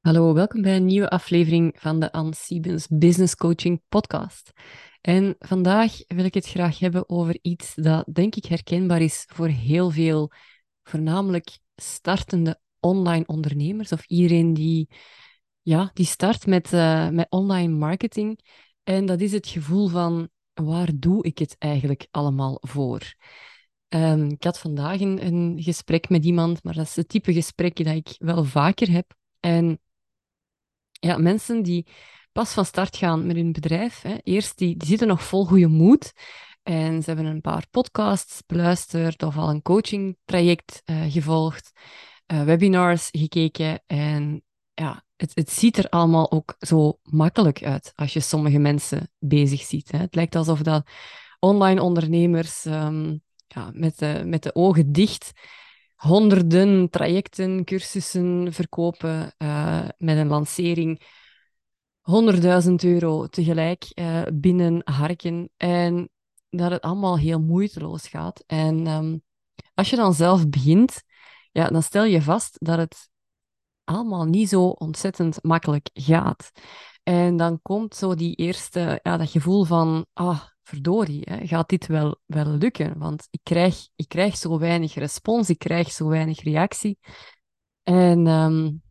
Hallo, welkom bij een nieuwe aflevering van de Anne Siebens Business Coaching Podcast. En vandaag wil ik het graag hebben over iets dat denk ik herkenbaar is voor heel veel, voornamelijk startende online ondernemers of iedereen die, ja, die start met, uh, met online marketing. En dat is het gevoel van waar doe ik het eigenlijk allemaal voor? Um, ik had vandaag een, een gesprek met iemand, maar dat is het type gesprek dat ik wel vaker heb. En ja, mensen die pas van start gaan met hun bedrijf, hè, eerst die, die zitten nog vol goede moed. En ze hebben een paar podcasts beluisterd of al een coachingtraject uh, gevolgd, uh, webinars gekeken. En ja, het, het ziet er allemaal ook zo makkelijk uit als je sommige mensen bezig ziet. Hè. Het lijkt alsof dat online ondernemers um, ja, met, de, met de ogen dicht honderden trajecten, cursussen verkopen uh, met een lancering. 100.000 euro tegelijk uh, binnen harken. En dat het allemaal heel moeiteloos gaat. En um, als je dan zelf begint, ja, dan stel je vast dat het allemaal niet zo ontzettend makkelijk gaat. En dan komt zo die eerste, ja, dat gevoel van, ah, verdorie, hè, gaat dit wel, wel lukken? Want ik krijg, ik krijg zo weinig respons, ik krijg zo weinig reactie. En, um,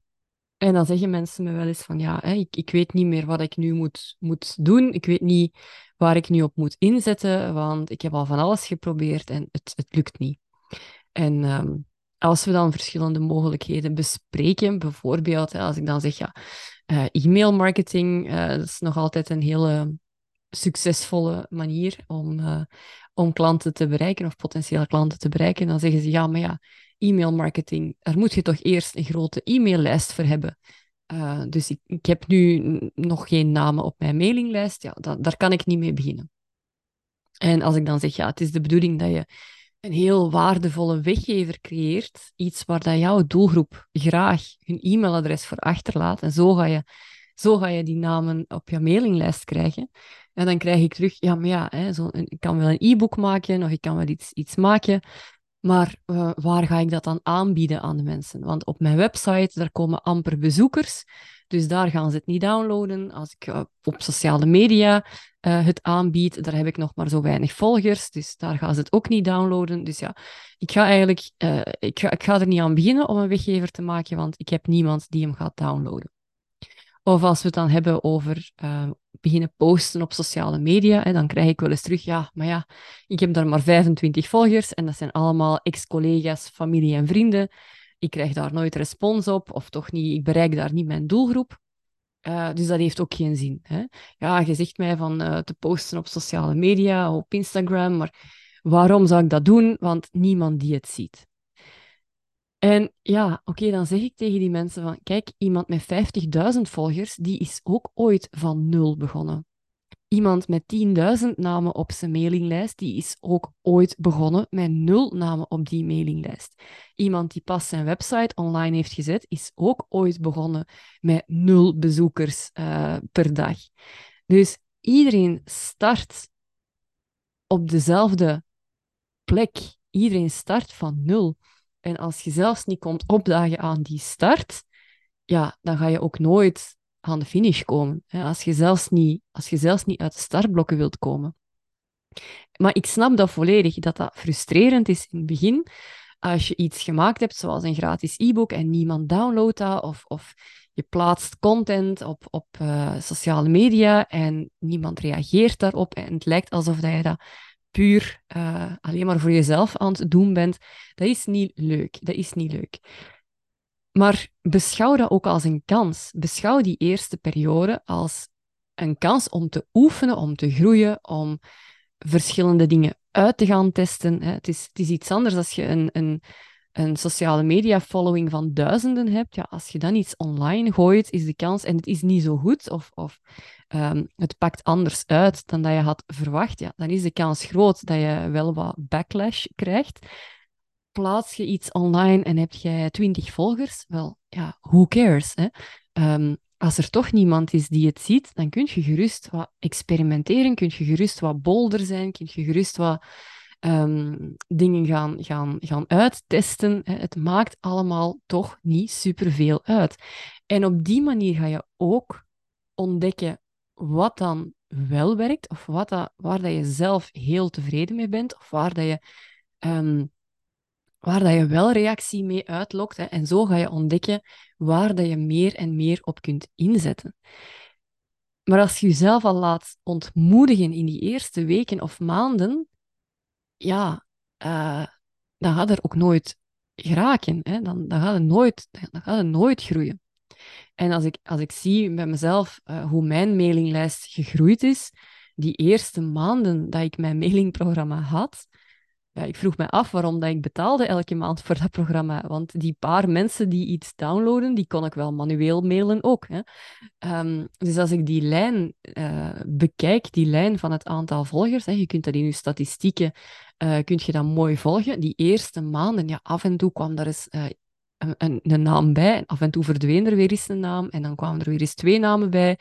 en dan zeggen mensen me wel eens van, ja, hè, ik, ik weet niet meer wat ik nu moet, moet doen. Ik weet niet waar ik nu op moet inzetten, want ik heb al van alles geprobeerd en het, het lukt niet. En um, als we dan verschillende mogelijkheden bespreken, bijvoorbeeld hè, als ik dan zeg, ja, uh, e-mail marketing, uh, dat is nog altijd een hele succesvolle manier om, uh, om klanten te bereiken of potentiële klanten te bereiken, dan zeggen ze ja, maar ja, e-mail marketing, daar moet je toch eerst een grote e-maillijst voor hebben. Uh, dus ik, ik heb nu nog geen namen op mijn mailinglijst, ja, daar kan ik niet mee beginnen. En als ik dan zeg, ja, het is de bedoeling dat je een heel waardevolle weggever creëert, iets waar dat jouw doelgroep graag hun e-mailadres voor achterlaat, en zo ga je, zo ga je die namen op je mailinglijst krijgen, en dan krijg ik terug, ja, maar ja, hè, zo, ik kan wel een e-book maken of ik kan wel iets, iets maken. Maar uh, waar ga ik dat dan aanbieden aan de mensen? Want op mijn website, daar komen amper bezoekers. Dus daar gaan ze het niet downloaden. Als ik uh, op sociale media uh, het aanbied, daar heb ik nog maar zo weinig volgers. Dus daar gaan ze het ook niet downloaden. Dus ja, ik ga eigenlijk ik ga, ik ga er niet aan beginnen om een weggever te maken, want ik heb niemand die hem gaat downloaden. Of als we het dan hebben over uh, beginnen posten op sociale media, hè, dan krijg ik wel eens terug, ja, maar ja, ik heb daar maar 25 volgers en dat zijn allemaal ex-collega's, familie en vrienden. Ik krijg daar nooit respons op, of toch niet, ik bereik daar niet mijn doelgroep. Uh, dus dat heeft ook geen zin. Hè? Ja, je zegt mij van uh, te posten op sociale media, op Instagram, maar waarom zou ik dat doen? Want niemand die het ziet. En ja, oké, dan zeg ik tegen die mensen van, kijk, iemand met 50.000 volgers, die is ook ooit van nul begonnen. Iemand met 10.000 namen op zijn mailinglijst, die is ook ooit begonnen met nul namen op die mailinglijst. Iemand die pas zijn website online heeft gezet, is ook ooit begonnen met nul bezoekers uh, per dag. Dus iedereen start op dezelfde plek. Iedereen start van nul. En als je zelfs niet komt opdagen aan die start, ja, dan ga je ook nooit aan de finish komen. Als je zelfs niet, als je zelfs niet uit de startblokken wilt komen. Maar ik snap dat volledig, dat dat frustrerend is in het begin. Als je iets gemaakt hebt, zoals een gratis e-book, en niemand downloadt dat, of, of je plaatst content op, op uh, sociale media en niemand reageert daarop, en het lijkt alsof dat je dat puur uh, alleen maar voor jezelf aan het doen bent, dat is niet leuk. Dat is niet leuk. Maar beschouw dat ook als een kans. Beschouw die eerste periode als een kans om te oefenen, om te groeien, om verschillende dingen uit te gaan testen. Het is, het is iets anders als je een, een, een sociale media following van duizenden hebt. Ja, als je dan iets online gooit, is de kans, en het is niet zo goed, of, of um, het pakt anders uit dan dat je had verwacht, ja, dan is de kans groot dat je wel wat backlash krijgt. Plaats je iets online en heb jij twintig volgers, wel, ja, who cares? Hè? Um, als er toch niemand is die het ziet, dan kun je gerust wat experimenteren, kun je gerust wat bolder zijn, kun je gerust wat ehm, dingen gaan, gaan, gaan uittesten. Het maakt allemaal toch niet superveel uit. En op die manier ga je ook ontdekken wat dan wel werkt, of wat waar dat je zelf heel tevreden mee bent, of waar dat je, ehm, waar dat je wel reactie mee uitlokt. Hè. En zo ga je ontdekken waar dat je meer en meer op kunt inzetten. Maar als je jezelf al laat ontmoedigen in die eerste weken of maanden, ja, uh, dan gaat er ook nooit geraken. Hè? Dan, dan, gaat het nooit, dan gaat het nooit groeien. En als ik, als ik zie bij mezelf uh, hoe mijn mailinglijst gegroeid is, die eerste maanden dat ik mijn mailingprogramma had, ja, ik vroeg me af waarom dat ik betaalde elke maand voor dat programma. Want die paar mensen die iets downloaden, die kon ik wel manueel mailen ook. Hè. Um, dus als ik die lijn uh, bekijk, die lijn van het aantal volgers, hè, je kunt dat in je statistieken, uh, kun je dat mooi volgen. Die eerste maanden, ja, af en toe kwam daar eens een, een, naam bij. Af en toe verdween er weer eens een naam. En dan kwamen er weer eens twee namen bij.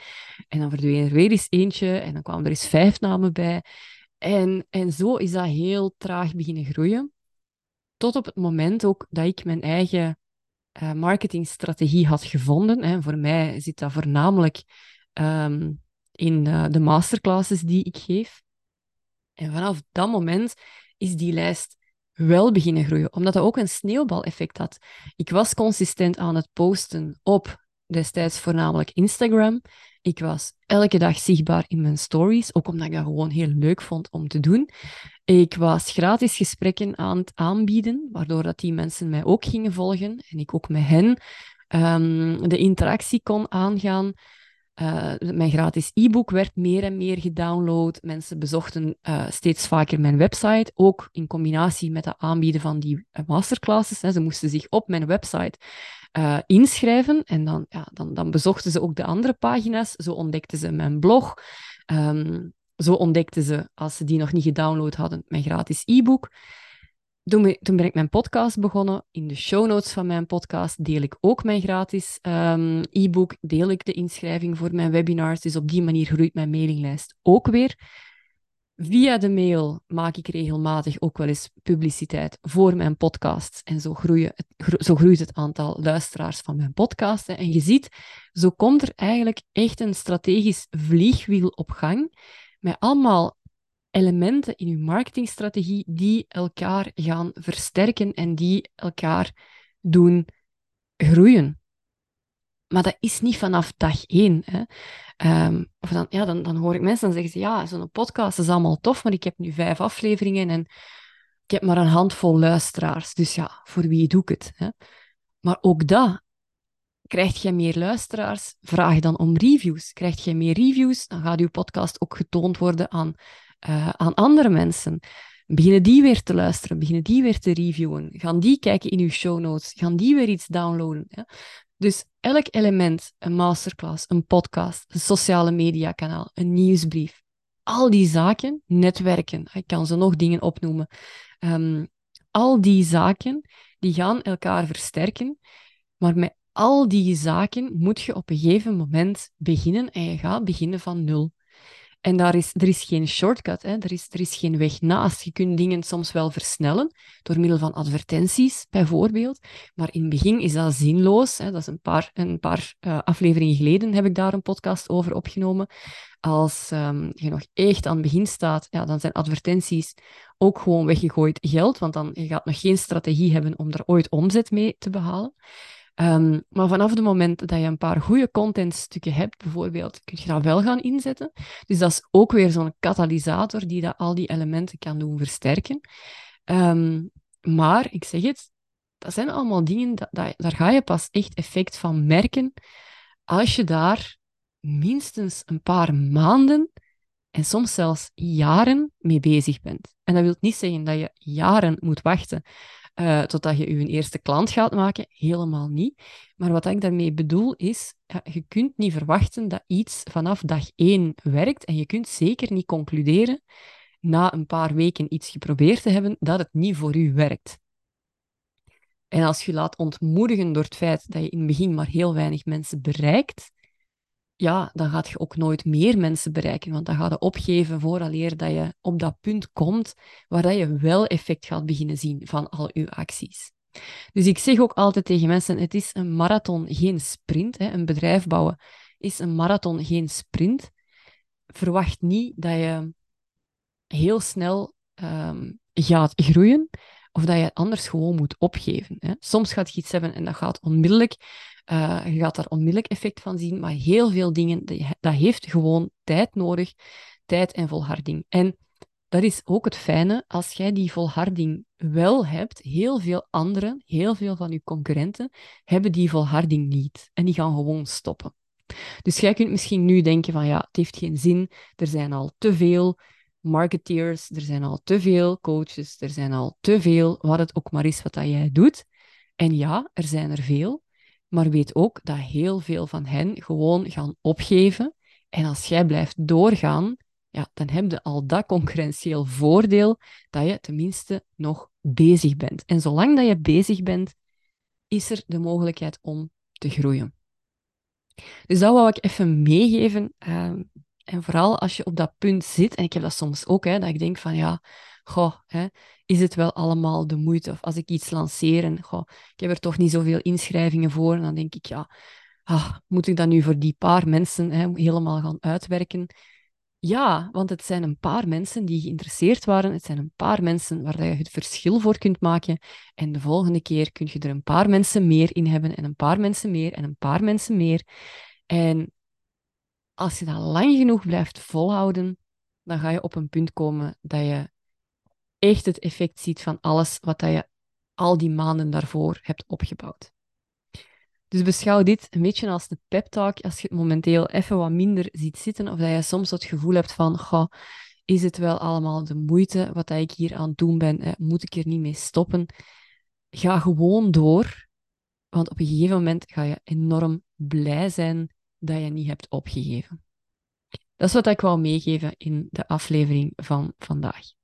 En dan verdween er weer eens eentje. En dan kwamen er eens vijf namen bij. En, en zo is dat heel traag beginnen groeien. Tot op het moment ook dat ik mijn eigen uh, marketingstrategie had gevonden. Hè. Voor mij zit dat voornamelijk ehm, in uh, de masterclasses die ik geef. En vanaf dat moment is die lijst wel beginnen groeien, omdat dat ook een sneeuwbaleffect had. Ik was consistent aan het posten op destijds voornamelijk Instagram. Ik was elke dag zichtbaar in mijn stories, ook omdat ik dat gewoon heel leuk vond om te doen. Ik was gratis gesprekken aan het aanbieden, waardoor dat die mensen mij ook gingen volgen en ik ook met hen um, de interactie kon aangaan. Uh, mijn gratis e-book werd meer en meer gedownload. Mensen bezochten uh, steeds vaker mijn website, ook in combinatie met het aanbieden van die uh, masterclasses. Ze moesten zich op mijn website inschrijven en dan, ja, dan, dan bezochten ze ook de andere pagina's. Zo ontdekten ze mijn blog. Um, zo ontdekten ze, als ze die nog niet gedownload hadden, mijn gratis e-book. Toen, ben ik mijn podcast begonnen. In de show notes van mijn podcast deel ik ook mijn gratis um, e-book, deel ik de inschrijving voor mijn webinars. Dus op die manier groeit mijn mailinglijst ook weer. Via de mail maak ik regelmatig ook wel eens publiciteit voor mijn podcast. En zo, groeien, zo groeit het aantal luisteraars van mijn podcast. En je ziet, zo komt er eigenlijk echt een strategisch vliegwiel op gang. Met allemaal elementen in uw marketingstrategie die elkaar gaan versterken en die elkaar doen groeien. Maar dat is niet vanaf dag één. Hè. Um, of dan, ja, dan, dan hoor ik mensen dan zeggen ze, ja, zo'n podcast is allemaal tof, maar ik heb nu vijf afleveringen en ik heb maar een handvol luisteraars. Dus ja, voor wie doe ik het? Hè? Maar ook dat, krijg je meer luisteraars, vraag dan om reviews. Krijg je meer reviews, dan gaat uw podcast ook getoond worden aan uh, aan andere mensen. Beginnen die weer te luisteren, beginnen die weer te reviewen. Gaan die kijken in uw show notes, gaan die weer iets downloaden. Ja? Dus elk element, een masterclass, een podcast, een sociale media kanaal, een nieuwsbrief, al die zaken, netwerken, ik kan ze nog dingen opnoemen. Um, al die zaken, die gaan elkaar versterken, maar met al die zaken moet je op een gegeven moment beginnen en je gaat beginnen van nul. En daar is, er is geen shortcut, hè? Er, is, er is geen weg naast. Je kunt dingen soms wel versnellen, door middel van advertenties bijvoorbeeld. Maar in het begin is dat zinloos. Hè? Dat is een paar, een paar uh, afleveringen geleden heb ik daar een podcast over opgenomen. Als um, je nog echt aan het begin staat, ja, dan zijn advertenties ook gewoon weggegooid geld, want dan je gaat nog geen strategie hebben om er ooit omzet mee te behalen. Um, maar vanaf het moment dat je een paar goede contentstukken hebt, bijvoorbeeld, kun je dat wel gaan inzetten. Dus dat is ook weer zo'n katalysator die dat al die elementen kan doen versterken. Um, maar, ik zeg het, dat zijn allemaal dingen, dat, dat, daar ga je pas echt effect van merken als je daar minstens een paar maanden en soms zelfs jaren mee bezig bent. En dat wil niet zeggen dat je jaren moet wachten uh, totdat je je eerste klant gaat maken. Helemaal niet. Maar wat ik daarmee bedoel is, je kunt niet verwachten dat iets vanaf dag één werkt en je kunt zeker niet concluderen na een paar weken iets geprobeerd te hebben dat het niet voor u werkt. En als je laat ontmoedigen door het feit dat je in het begin maar heel weinig mensen bereikt, ja, dan gaat je ook nooit meer mensen bereiken. Want dan ga je opgeven vooraleer dat je op dat punt komt waar dat je wel effect gaat beginnen zien van al je acties. Dus ik zeg ook altijd tegen mensen, het is een marathon, geen sprint. Hè. Een bedrijf bouwen is een marathon, geen sprint. Verwacht niet dat je heel snel um, gaat groeien of dat je anders gewoon moet opgeven. Hè. Soms gaat je iets hebben en dat gaat onmiddellijk. Uh, je gaat daar onmiddellijk effect van zien, maar heel veel dingen, dat heeft gewoon tijd nodig, tijd en volharding. En dat is ook het fijne, als jij die volharding wel hebt, heel veel anderen, heel veel van je concurrenten, hebben die volharding niet. En die gaan gewoon stoppen. Dus jij kunt misschien nu denken van ja, het heeft geen zin, er zijn al te veel marketeers, er zijn al te veel coaches, er zijn al te veel, wat het ook maar is wat dat jij doet. En ja, er zijn er veel, maar weet ook dat heel veel van hen gewoon gaan opgeven. En als jij blijft doorgaan, ja, dan heb je al dat concurrentieel voordeel dat je tenminste nog bezig bent. En zolang dat je bezig bent, is er de mogelijkheid om te groeien. Dus dat wou ik even meegeven. Ehm, en vooral als je op dat punt zit, en ik heb dat soms ook, hè, dat ik denk van ja, goh, hè, is het wel allemaal de moeite? Of als ik iets lanceer en goh, ik heb er toch niet zoveel inschrijvingen voor, en dan denk ik ja, ah, moet ik dat nu voor die paar mensen hè, helemaal gaan uitwerken? Ja, want het zijn een paar mensen die geïnteresseerd waren. Het zijn een paar mensen waar je het verschil voor kunt maken. En de volgende keer kun je er een paar mensen meer in hebben, en een paar mensen meer, en een paar mensen meer. En als je dat lang genoeg blijft volhouden, dan ga je op een punt komen dat je echt het effect ziet van alles wat dat je al die maanden daarvoor hebt opgebouwd. Dus beschouw dit een beetje als de pep talk als je het momenteel even wat minder ziet zitten of dat je soms het gevoel hebt van, goh, is het wel allemaal de moeite wat ik hier aan het doen ben? Moet ik er niet mee stoppen? Ga gewoon door, want op een gegeven moment ga je enorm blij zijn dat je niet hebt opgegeven. Dat is wat ik wou meegeven in de aflevering van vandaag.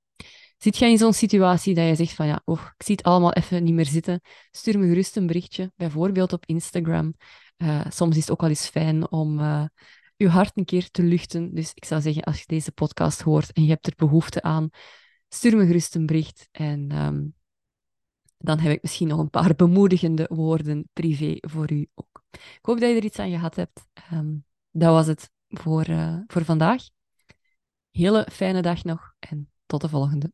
Zit jij in zo'n situatie dat je zegt van ja, oh, ik zie het allemaal even niet meer zitten, stuur me gerust een berichtje, bijvoorbeeld op Instagram. Uh, soms is het ook wel eens fijn om uh, je hart een keer te luchten. Dus ik zou zeggen, als je deze podcast hoort en je hebt er behoefte aan, stuur me gerust een bericht en um, dan heb ik misschien nog een paar bemoedigende woorden privé voor u ook. Ik hoop dat je er iets aan gehad hebt. Um, dat was het voor, uh, voor vandaag. Hele fijne dag nog en tot de volgende.